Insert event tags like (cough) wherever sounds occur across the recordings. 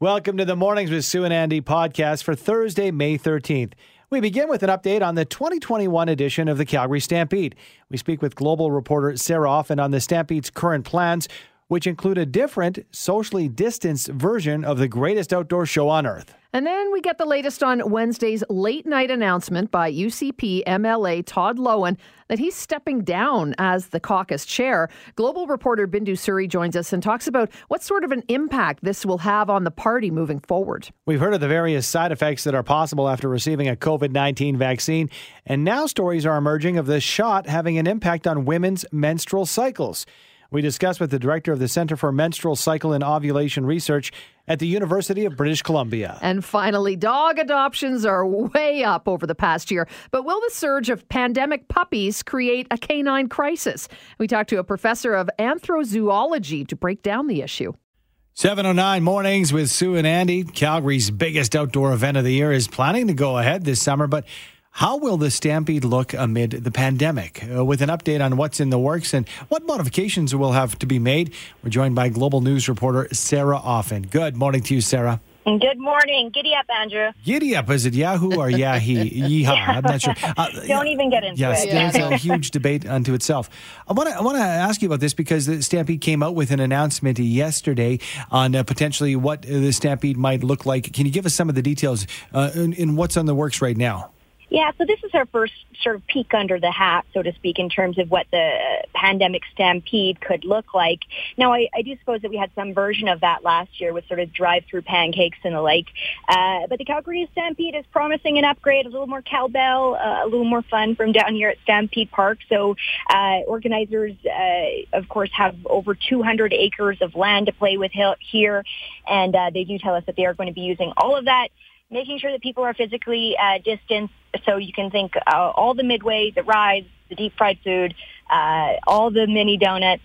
Welcome to the Mornings with Sue and Andy podcast for Thursday, May 13th. We begin with an update on the 2021 edition of the Calgary Stampede. We speak with global reporter Sarah Offin on the Stampede's current plans, which include a different, socially distanced version of the greatest outdoor show on earth. And then we get the latest on Wednesday's late night announcement by UCP MLA Todd Loewen that he's stepping down as the caucus chair. Global reporter Bindu Suri joins us and talks about what sort of an impact this will have on the party moving forward. We've heard of the various side effects that are possible after receiving a COVID 19 vaccine, and now stories are emerging of the shot having an impact on women's menstrual cycles. We discuss with the director of the Center for Menstrual Cycle and Ovulation Research at the University of British Columbia. And finally, dog adoptions are way up over the past year. But will the surge of pandemic puppies create a canine crisis? We talked to a professor of anthrozoology to break down the issue. 709 mornings with Sue and Andy. Calgary's biggest outdoor event of the year is planning to go ahead this summer, but how will the Stampede look amid the pandemic? Uh, with an update on what's in the works and what modifications will have to be made, we're joined by Global News reporter Sarah Offin. Good morning to you, Sarah. Good morning. Giddy up, Andrew. Giddy up. Is it Yahoo or Yahi? (laughs) Yeehaw. I'm not sure. (laughs) Uh, Don't even get into yes, it. Yes, there's a (laughs) huge debate unto itself. I want to I want to ask you about this because the Stampede came out with an announcement yesterday on uh, potentially what the Stampede might look like. Can you give us some of the details uh, in, in what's on the works right now? Yeah, so this is our first sort of peek under the hat, so to speak, in terms of what the pandemic stampede could look like. Now, I, I do suppose that we had some version of that last year with sort of drive-through pancakes and the like. Uh, but the Calgary Stampede is promising an upgrade, a little more cowbell, uh, a little more fun from down here at Stampede Park. So uh, organizers, uh, of course, have over 200 acres of land to play with here, and uh, they do tell us that they are going to be using all of that making sure that people are physically uh, distanced. So you can think uh, all the midway, the rides, the deep fried food, uh, all the mini donuts,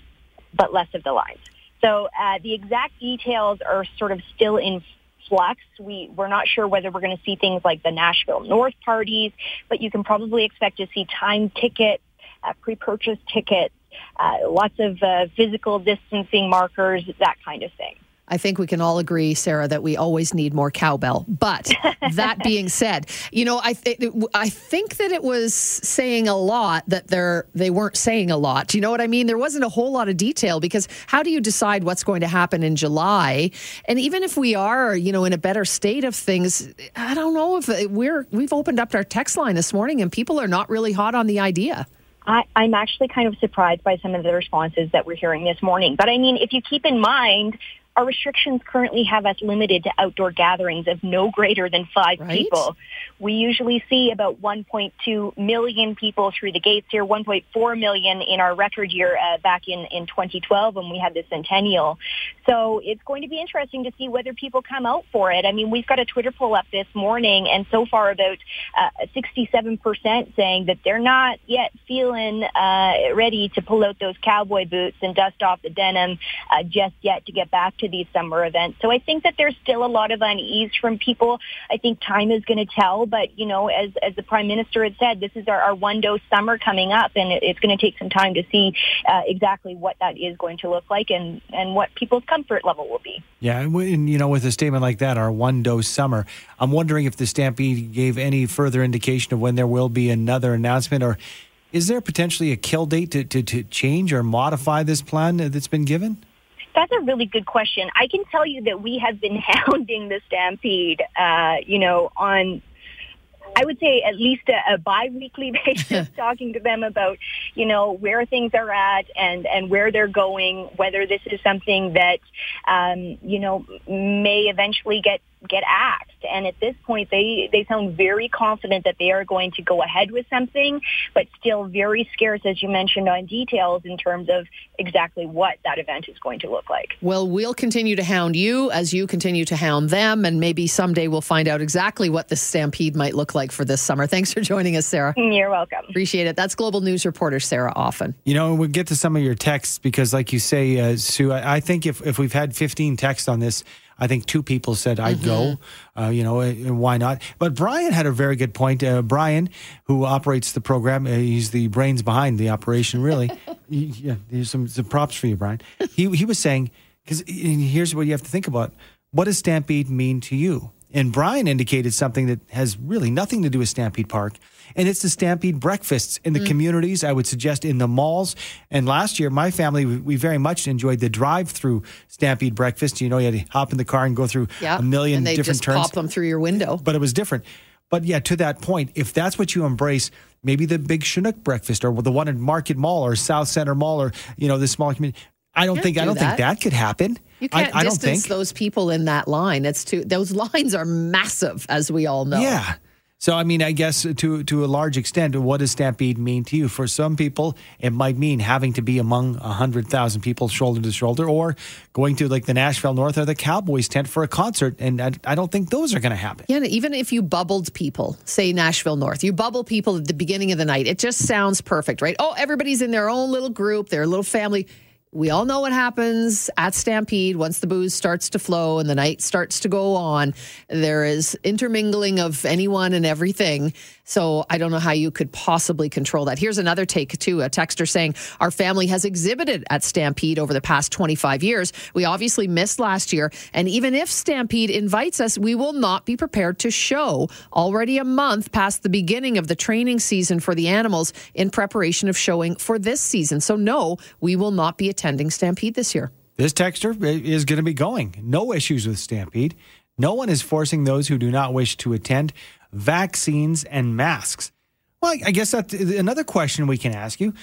but less of the lines. So uh, the exact details are sort of still in flux. We, we're not sure whether we're going to see things like the Nashville North parties, but you can probably expect to see time tickets, uh, pre-purchase tickets, uh, lots of uh, physical distancing markers, that kind of thing. I think we can all agree, Sarah, that we always need more cowbell. But (laughs) that being said, you know, I th- I think that it was saying a lot that they're they weren't saying a lot. Do you know what I mean? There wasn't a whole lot of detail because how do you decide what's going to happen in July? And even if we are, you know, in a better state of things, I don't know if we're we've opened up our text line this morning and people are not really hot on the idea. I, I'm actually kind of surprised by some of the responses that we're hearing this morning. But I mean, if you keep in mind our restrictions currently have us limited to outdoor gatherings of no greater than five right? people. We usually see about 1.2 million people through the gates here, 1.4 million in our record year uh, back in, in 2012 when we had the centennial. So it's going to be interesting to see whether people come out for it. I mean, we've got a Twitter poll up this morning, and so far about uh, 67% saying that they're not yet feeling uh, ready to pull out those cowboy boots and dust off the denim uh, just yet to get back to to these summer events. So I think that there's still a lot of unease from people. I think time is going to tell, but you know, as as the prime minister had said, this is our, our one dose summer coming up, and it, it's going to take some time to see uh, exactly what that is going to look like and and what people's comfort level will be. Yeah, and you know, with a statement like that, our one dose summer, I'm wondering if the Stampede gave any further indication of when there will be another announcement or. Is there potentially a kill date to, to, to change or modify this plan that's been given? That's a really good question. I can tell you that we have been (laughs) hounding the Stampede, uh, you know, on I would say at least a, a biweekly (laughs) basis, (laughs) talking to them about, you know, where things are at and, and where they're going, whether this is something that, um, you know, may eventually get get axed. And at this point, they, they sound very confident that they are going to go ahead with something, but still very scarce, as you mentioned, on details in terms of exactly what that event is going to look like. Well, we'll continue to hound you as you continue to hound them, and maybe someday we'll find out exactly what the stampede might look like for this summer. Thanks for joining us, Sarah. You're welcome. Appreciate it. That's Global News reporter Sarah Offin. You know, we'll get to some of your texts because, like you say, uh, Sue, I, I think if, if we've had 15 texts on this, I think two people said I'd mm-hmm. go. Uh, you know, uh, why not? But Brian had a very good point. Uh, Brian, who operates the program, uh, he's the brains behind the operation. Really, (laughs) yeah. There's some, some props for you, Brian. He he was saying because here's what you have to think about. What does Stampede mean to you? And Brian indicated something that has really nothing to do with Stampede Park, and it's the Stampede breakfasts in the mm. communities. I would suggest in the malls. And last year, my family we very much enjoyed the drive-through Stampede breakfast. You know, you had to hop in the car and go through yeah. a million different just turns. Pop them through your window. But it was different. But yeah, to that point, if that's what you embrace, maybe the big Chinook breakfast or the one in Market Mall or Southcentre Mall or you know the small community. I don't think I don't that. think that could happen. You can't I, I distance those people in that line. It's too those lines are massive, as we all know. Yeah. So, I mean, I guess to to a large extent, what does Stampede mean to you? For some people, it might mean having to be among hundred thousand people, shoulder to shoulder, or going to like the Nashville North or the Cowboys tent for a concert. And I, I don't think those are going to happen. Yeah, even if you bubbled people, say Nashville North, you bubble people at the beginning of the night. It just sounds perfect, right? Oh, everybody's in their own little group, their little family we all know what happens at Stampede once the booze starts to flow and the night starts to go on. There is intermingling of anyone and everything. So I don't know how you could possibly control that. Here's another take, too. A texter saying, Our family has exhibited at Stampede over the past 25 years. We obviously missed last year. And even if Stampede invites us, we will not be prepared to show already a month past the beginning of the training season for the animals in preparation of showing for this season. So, no, we will not be attending Stampede this year. This texter is going to be going. No issues with Stampede. No one is forcing those who do not wish to attend vaccines, and masks. Well, I guess that's another question we can ask you.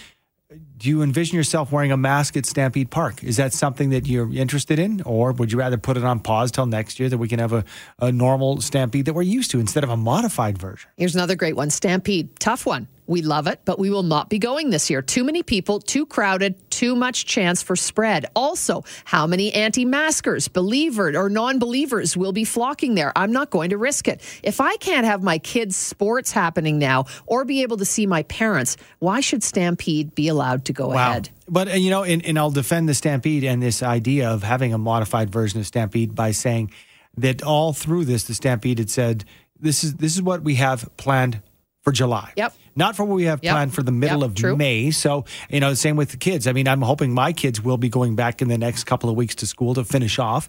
Do you envision yourself wearing a mask at Stampede Park? Is that something that you're interested in? Or would you rather put it on pause till next year that we can have a, a normal Stampede that we're used to instead of a modified version? Here's another great one Stampede. Tough one. We love it, but we will not be going this year. Too many people, too crowded, too much chance for spread. Also, how many anti maskers, believer or non believers, will be flocking there? I'm not going to risk it. If I can't have my kids' sports happening now or be able to see my parents, why should Stampede be allowed to go wow. ahead? But, uh, you know, and, and I'll defend the Stampede and this idea of having a modified version of Stampede by saying that all through this, the Stampede had said, this is this is what we have planned for July. Yep. Not for what we have yep. planned for the middle yep, of true. May. So, you know, same with the kids. I mean, I'm hoping my kids will be going back in the next couple of weeks to school to finish off.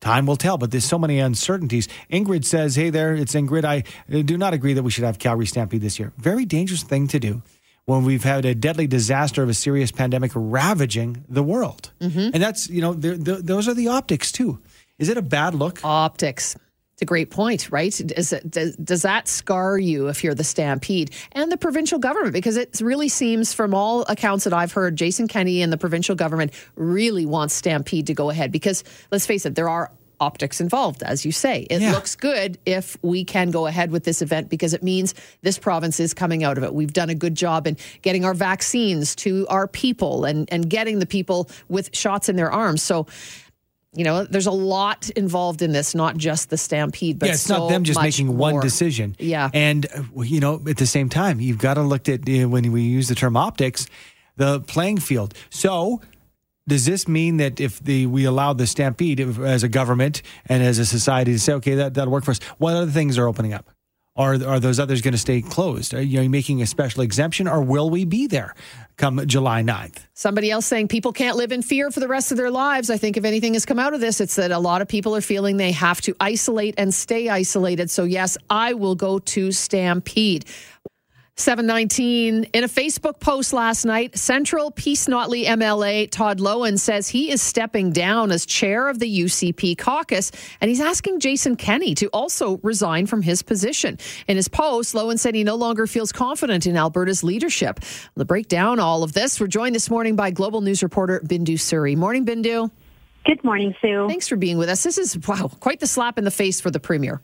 Time will tell, but there's so many uncertainties. Ingrid says, Hey there, it's Ingrid. I do not agree that we should have Calgary Stampede this year. Very dangerous thing to do when we've had a deadly disaster of a serious pandemic ravaging the world. Mm-hmm. And that's, you know, those are the optics too. Is it a bad look? Optics. A great point, right? Does, does, does that scar you if you're the Stampede and the provincial government? Because it really seems, from all accounts that I've heard, Jason Kenney and the provincial government really wants Stampede to go ahead. Because let's face it, there are optics involved, as you say. It yeah. looks good if we can go ahead with this event because it means this province is coming out of it. We've done a good job in getting our vaccines to our people and, and getting the people with shots in their arms. So you know, there's a lot involved in this, not just the stampede, but yeah, it's so not them just making more. one decision. Yeah, and uh, you know, at the same time, you've got to look at you know, when we use the term optics, the playing field. So, does this mean that if the we allow the stampede as a government and as a society to say, okay, that that'll work for us, what other things are opening up? Are, are those others going to stay closed? Are you making a special exemption or will we be there come July 9th? Somebody else saying people can't live in fear for the rest of their lives. I think if anything has come out of this, it's that a lot of people are feeling they have to isolate and stay isolated. So, yes, I will go to Stampede. 719. In a Facebook post last night, Central Peace Notley MLA Todd Loewen says he is stepping down as chair of the UCP caucus and he's asking Jason Kenney to also resign from his position. In his post, Loewen said he no longer feels confident in Alberta's leadership. To break down all of this, we're joined this morning by Global News reporter Bindu Suri. Morning, Bindu. Good morning, Sue. Thanks for being with us. This is, wow, quite the slap in the face for the Premier.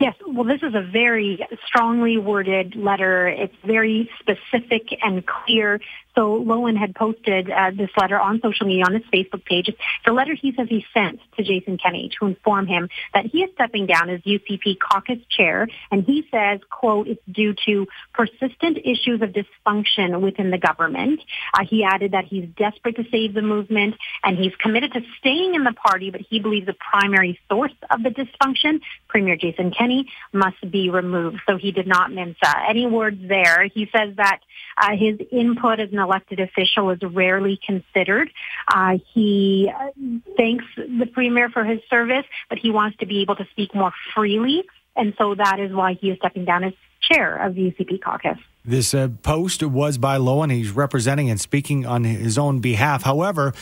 Yes, well, this is a very strongly worded letter. It's very specific and clear. So Loewen had posted uh, this letter on social media on his Facebook page. It's the letter he says he sent to Jason Kenney to inform him that he is stepping down as UCP caucus chair. And he says, quote, it's due to persistent issues of dysfunction within the government. Uh, he added that he's desperate to save the movement and he's committed to staying in the party, but he believes the primary source of the dysfunction, Premier Jason Kenney, must be removed. So he did not mince uh, any words there. He says that uh, his input as an elected official is rarely considered. Uh, he uh, thanks the premier for his service, but he wants to be able to speak more freely. And so that is why he is stepping down as chair of the UCP caucus. This uh, post was by Loewen. He's representing and speaking on his own behalf. However,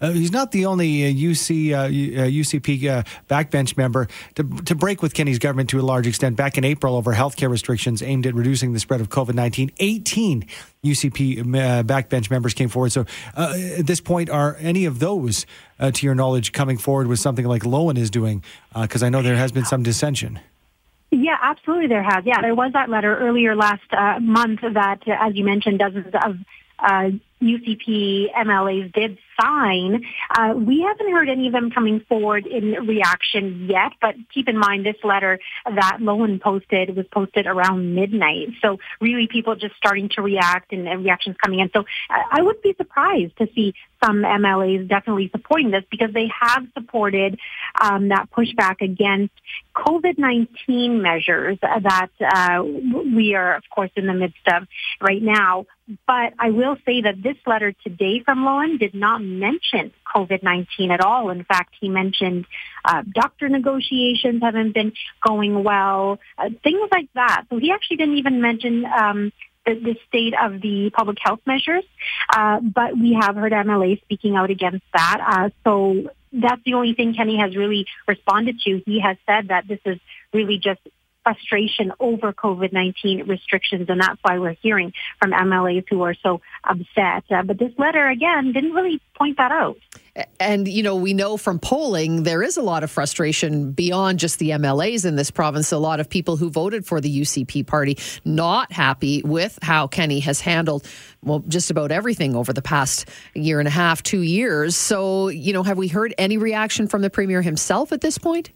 uh, he's not the only UC, uh, UCP uh, uh, backbench member to, to break with Kenney's government to a large extent. Back in April, over healthcare restrictions aimed at reducing the spread of COVID 19, 18 UCP backbench members came forward. So, at this point, are any of those, to your knowledge, coming forward with something like Loewen is doing? Because I know there has been some dissension. Yeah, absolutely there has. Yeah, there was that letter earlier last uh, month that, uh, as you mentioned, dozens of uh, UCP MLAs did sign. Uh, we haven't heard any of them coming forward in reaction yet, but keep in mind this letter that Loewen posted was posted around midnight. So really people just starting to react and, and reactions coming in. So I would be surprised to see some MLAs definitely supporting this because they have supported um, that pushback against COVID-19 measures that uh, we are, of course, in the midst of right now. But I will say that this letter today from Loewen did not mention COVID-19 at all. In fact, he mentioned uh, doctor negotiations haven't been going well, uh, things like that. So he actually didn't even mention um, the, the, state of the public health measures. Uh, but we have heard MLA speaking out against that. Uh, so that's the only thing Kenney has really responded to. He has said that this is really just frustration over COVID-19 restrictions, and that's why we're hearing from MLAs who are so upset. Uh, but this letter, again, didn't really point that out. And, you know, we know from polling there is a lot of frustration beyond just the MLAs in this province. A lot of people who voted for the UCP party not happy with how Kenney has handled, well, just about everything over the past year and a half, two years. So, you know, have we heard any reaction from the Premier himself at this point?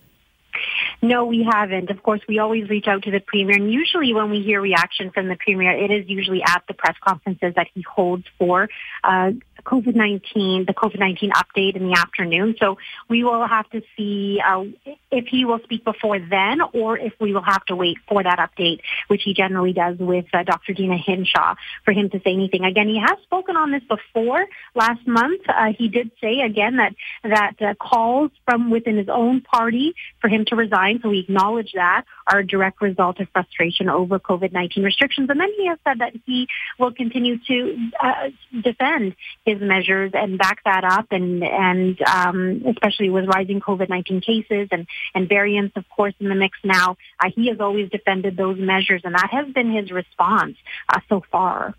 No, we haven't. Of course, we always reach out to the premier, and usually when we hear reaction from the premier, it is usually at the press conferences that he holds for uh, COVID-19, the COVID-19 update in the afternoon. So we will have to see uh, if he will speak before then or if we will have to wait for that update, which he generally does with uh, Dr. Deena Hinshaw for him to say anything. Again, he has spoken on this before last month. Uh, he did say again that, that uh, calls from within his own party for him to resign, so we acknowledge that, are a direct result of frustration over COVID-19 restrictions. And then he has said that he will continue to uh, defend his measures and back that up and, and um, especially with rising COVID-19 cases and, and variants, of course, in the mix now. Uh, he has always defended those measures, and that has been his response uh, so far.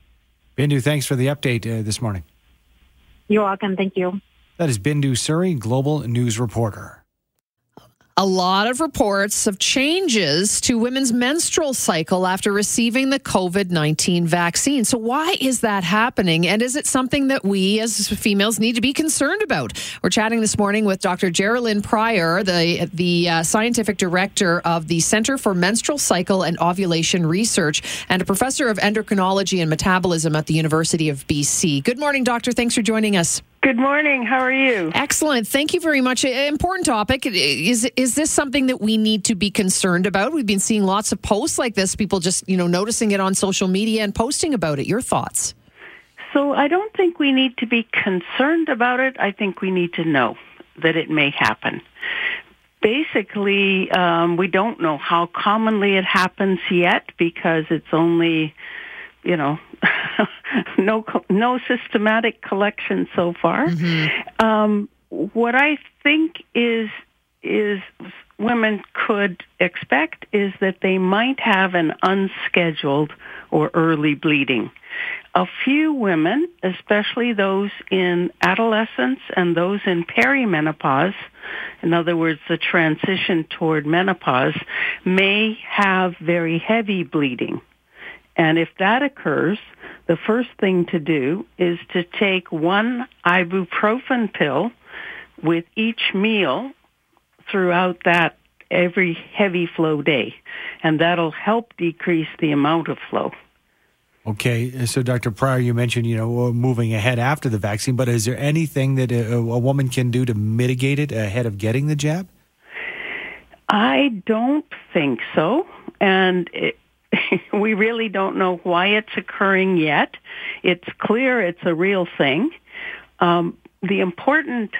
Bindu, thanks for the update uh, this morning. You're welcome. Thank you. That is Bindu Suri, Global News Reporter a lot of reports of changes to women's menstrual cycle after receiving the COVID 19 vaccine. So, why is that happening? And is it something that we as females need to be concerned about? We're chatting this morning with Dr. Geraldine Prior, the, the uh, scientific director of the Center for Menstrual Cycle and Ovulation Research and a professor of endocrinology and metabolism at the University of BC. Good morning, doctor. Thanks for joining us. Good morning. How are you? Excellent. Thank you very much. Important topic. Is is this something that we need to be concerned about? We've been seeing lots of posts like this, people just, you know, noticing it on social media and posting about it. Your thoughts? So, I don't think we need to be concerned about it. I think we need to know that it may happen. Basically, um, we don't know how commonly it happens yet because it's only you know, (laughs) no no systematic collection so far. Mm-hmm. Um, what I think is is women could expect is that they might have an unscheduled or early bleeding. A few women, especially those in adolescence and those in perimenopause, in other words, the transition toward menopause, may have very heavy bleeding. And if that occurs, the first thing to do is to take one ibuprofen pill with each meal throughout that every heavy flow day. And that'll help decrease the amount of flow. Okay, uh, so Dr. Prior, you mentioned you know uh, moving ahead after the vaccine, but is there anything that a, a woman can do to mitigate it ahead of getting the jab? I don't think so, and it, (laughs) we really don't know why it's occurring yet. it's clear it's a real thing. Um, the important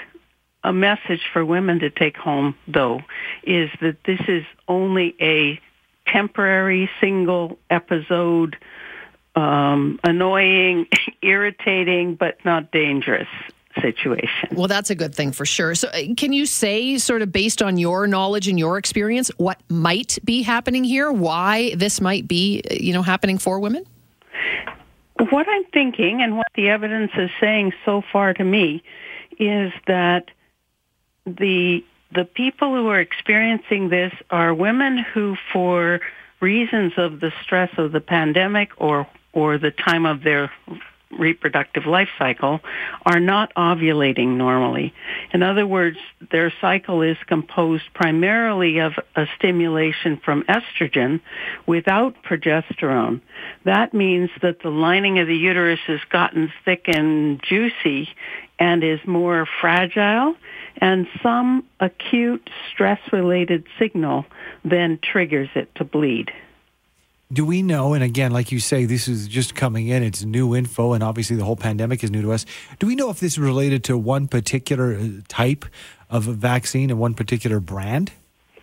a message for women to take home, though, is that this is only a temporary, single episode, um, annoying, (laughs) irritating, but not dangerous situation. Well, that's a good thing for sure. So, uh, can you say, sort of based on your knowledge and your experience, what might be happening here? Why this might be, uh, you know, happening for women? What I'm thinking and what the evidence is saying so far to me is that the the people who are experiencing this are women who, for reasons of the stress of the pandemic or or the time of their reproductive life cycle are not ovulating normally. In other words, their cycle is composed primarily of a stimulation from estrogen without progesterone. That means that the lining of the uterus has gotten thick and juicy and is more fragile and some acute stress related signal then triggers it to bleed. Do we know, and again, like you say, this is just coming in, it's new info, and obviously the whole pandemic is new to us. Do we know if this is related to one particular uh, type of vaccine and one particular brand?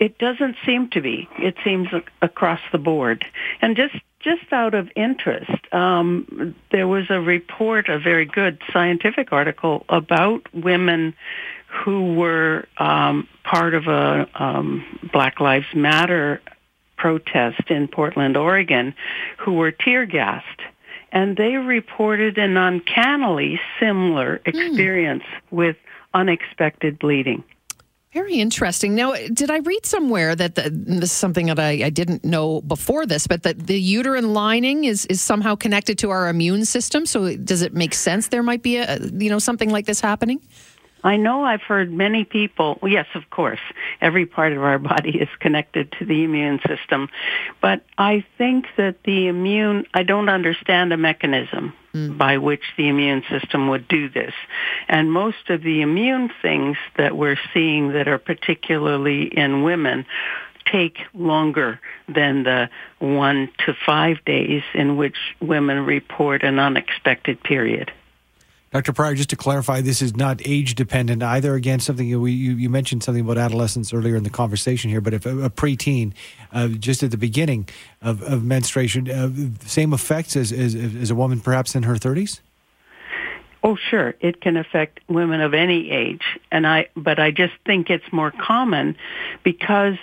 It doesn't seem to be. It seems across the board. And just just out of interest, um, there was a report, a very good scientific article about women who were um, part of a um, Black Lives Matter protest in Portland, Oregon, who were tear gassed. And they reported an uncannily similar hmm. experience mm. with unexpected bleeding. Very interesting. Now, did I read somewhere that the, this is something that I, I, didn't know before this, but that the uterine lining is, is somehow connected to our immune system? So, does it make sense there might be a you know something like this happening? I know I've heard many people, yes, of course, every part of our body is connected to the immune system. But I think that the immune, I don't understand a mechanism mm. by which the immune system would do this. And most of the immune things that we're seeing that are particularly in women take longer than the one to five days in which women report an unexpected period. Dr. Prior, just to clarify, this is not age dependent either. Again, something you, you mentioned something about adolescence earlier in the conversation here, but if a, a preteen, uh, just at the beginning of, of menstruation, uh, same effects as, as, as a woman perhaps in her 30s? Oh, sure. It can affect women of any age, and I. But I just think it's more common because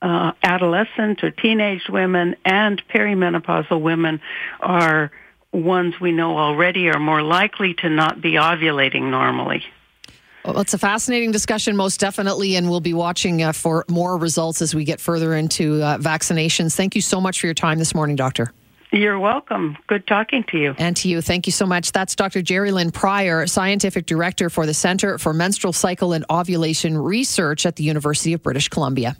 uh, adolescent or teenage women and perimenopausal women are ones we know already are more likely to not be ovulating normally. Well, it's a fascinating discussion, most definitely, and we'll be watching uh, for more results as we get further into uh, vaccinations. Thank you so much for your time this morning, Doctor. You're welcome. Good talking to you. And to you. Thank you so much. That's Dr. Jerilynn Prior, Scientific Director for the Center for Menstrual Cycle and Ovulation Research at the University of British Columbia.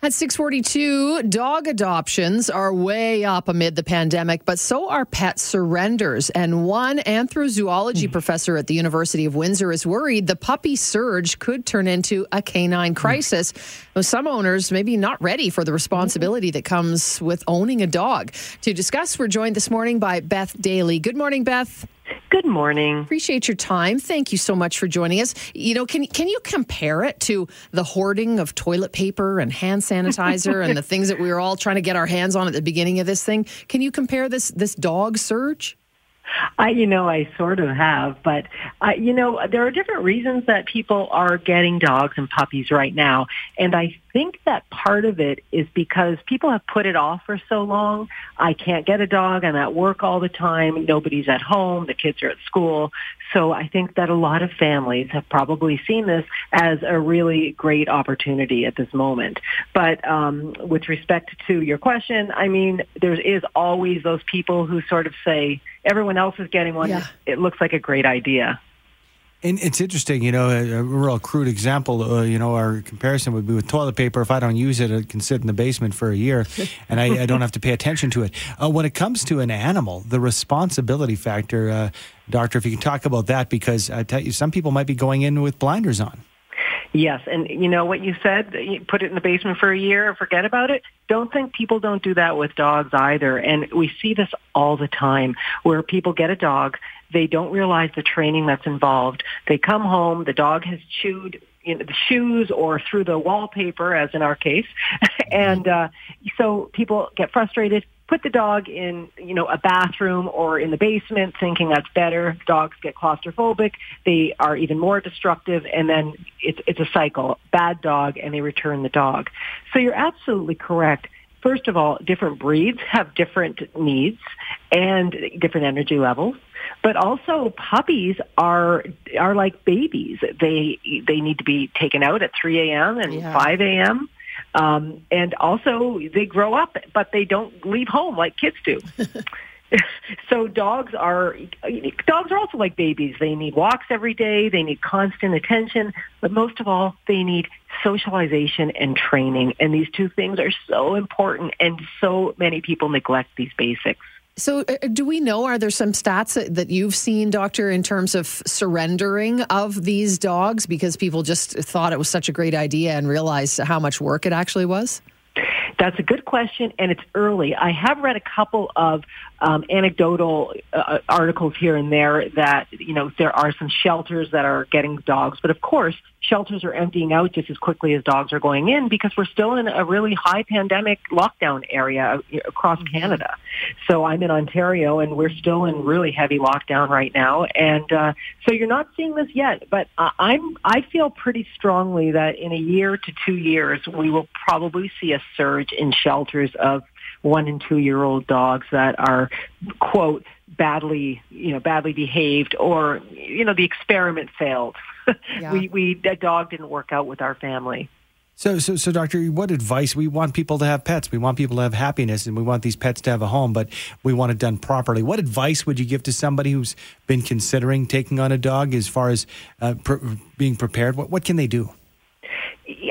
At 642, dog adoptions are way up amid the pandemic, but so are pet surrenders. And one anthrozoology mm. professor at the University of Windsor is worried the puppy surge could turn into a canine hmm. crisis. Mm. Some owners maybe not ready for the responsibility that comes with owning a dog. To discuss, we're joined this morning by Beth Daly. Good morning, Beth. Good morning. Appreciate your time. Thank you so much for joining us. You know, can can you compare it to the hoarding of toilet paper and hand sanitizer and the (laughs) things that we were all trying to get our hands on at the beginning of this thing? Can you compare this this dog surge? I, you know, I sort of have, but uh, you know, there are different reasons that people are getting dogs and puppies right now, and I think that part of it is because people have put it off for so long. I can't get a dog. I'm at work all the time. Nobody's at home. The kids are at school. So I think that a lot of families have probably seen this as a really great opportunity at this moment. But um, with respect to your question, I mean, there is always those people who sort of say, everyone else is getting one. Yeah. It looks like a great idea. And it's interesting, you know, a, a real crude example, uh, you know, our comparison would be with toilet paper. If I don't use it, it can sit in the basement for a year (laughs) and I, I don't have to pay attention to it. Uh, when it comes to an animal, the responsibility factor, uh, doctor, if you can talk about that, because I tell you, some people might be going in with blinders on. Yes, and you know what you said, you put it in the basement for a year, and forget about it. Don't think people don't do that with dogs either. And we see this all the time where people get a dog, they don't realize the training that's involved. They come home, the dog has chewed know, the shoes or through the wallpaper, as in our case. (laughs) and uh, so people get frustrated, put the dog in, you know, a bathroom or in the basement thinking that's better. Dogs get claustrophobic. They are even more destructive. And then it's, it's a cycle. Bad dog and they return the dog. So you're absolutely correct. First of all, different breeds have different needs and different energy levels. But also puppies are are like babies. They they need to be taken out at 3 a.m. and yeah. 5 a.m. Um, and also they grow up, but they don't leave home like kids do. (laughs) (laughs) so dogs are dogs are also like babies. They need walks every day. They need constant attention, but most of all, they need socialization and training. And these two things are so important, and so many people neglect these basics. So, uh, do we know? Are there some stats that you've seen, Doctor, in terms of surrendering of these dogs because people just thought it was such a great idea and realized how much work it actually was? That's a good question, and it's early. I have read a couple of um, anecdotal uh, articles here and there that you know there are some shelters that are getting dogs, but of course shelters are emptying out just as quickly as dogs are going in because we're still in a really high pandemic lockdown area across mm-hmm. Canada. So I'm in Ontario and we're still in really heavy lockdown right now, and uh, so you're not seeing this yet. But I'm I feel pretty strongly that in a year to two years we will probably see a surge in shelters of one and two year old dogs that are quote badly you know badly behaved or you know the experiment failed (laughs) yeah. we we that dog didn't work out with our family so, so, so, doctor, what advice? We want people to have pets. We want people to have happiness, and we want these pets to have a home. But we want it done properly. What advice would you give to somebody who's been considering taking on a dog, as far as uh, being prepared? What, what can they do?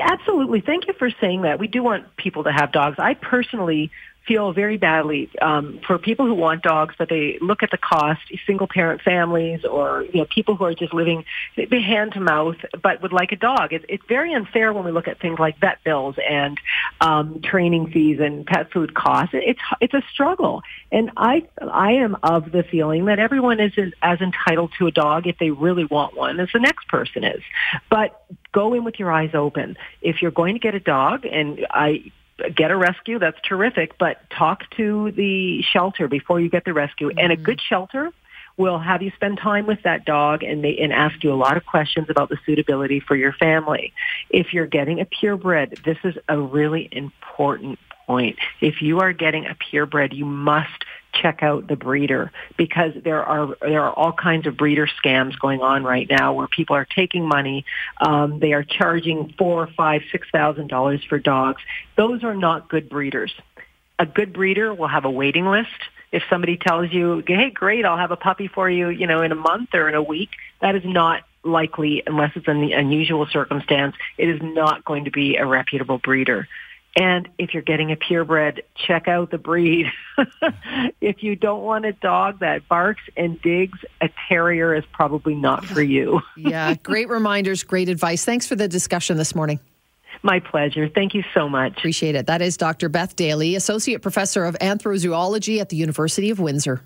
Absolutely. Thank you for saying that. We do want people to have dogs. I personally feel very badly um, for people who want dogs, but they look at the cost, single parent families or you know people who are just living hand to mouth, but would like a dog. It's, it's very unfair when we look at things like vet bills and um, training fees and pet food costs. It's it's a struggle, and I I am of the feeling that everyone is as entitled to a dog if they really want one as the next person is, but go in with your eyes open. If you're going to get a dog, and I get a rescue, that's terrific, but talk to the shelter before you get the rescue. Mm-hmm. And a mm-hmm. good shelter will have you spend time with that dog and they, and ask you a lot of questions about the suitability for your family. If you're getting a purebred, this is a really important point. If you are getting a purebred, you must check out the breeder because there are there are all kinds of breeder scams going on right now where people are taking money. Um, they are charging four, five, six thousand dollars for dogs. Those are not good breeders. A good breeder will have a waiting list. If somebody tells you, "Hey, great, I'll have a puppy for you," you know, in a month or in a week, that is not likely unless it's an unusual circumstance. It is not going to be a reputable breeder. And if you're getting a purebred, check out the breed. (laughs) if you don't want a dog that barks and digs, a terrier is probably not for you. (laughs) yeah, great reminders, great advice. Thanks for the discussion this morning. My pleasure. Thank you so much. Appreciate it. That is Dr. Beth Daly, Associate Professor of Anthrozoology at the University of Windsor.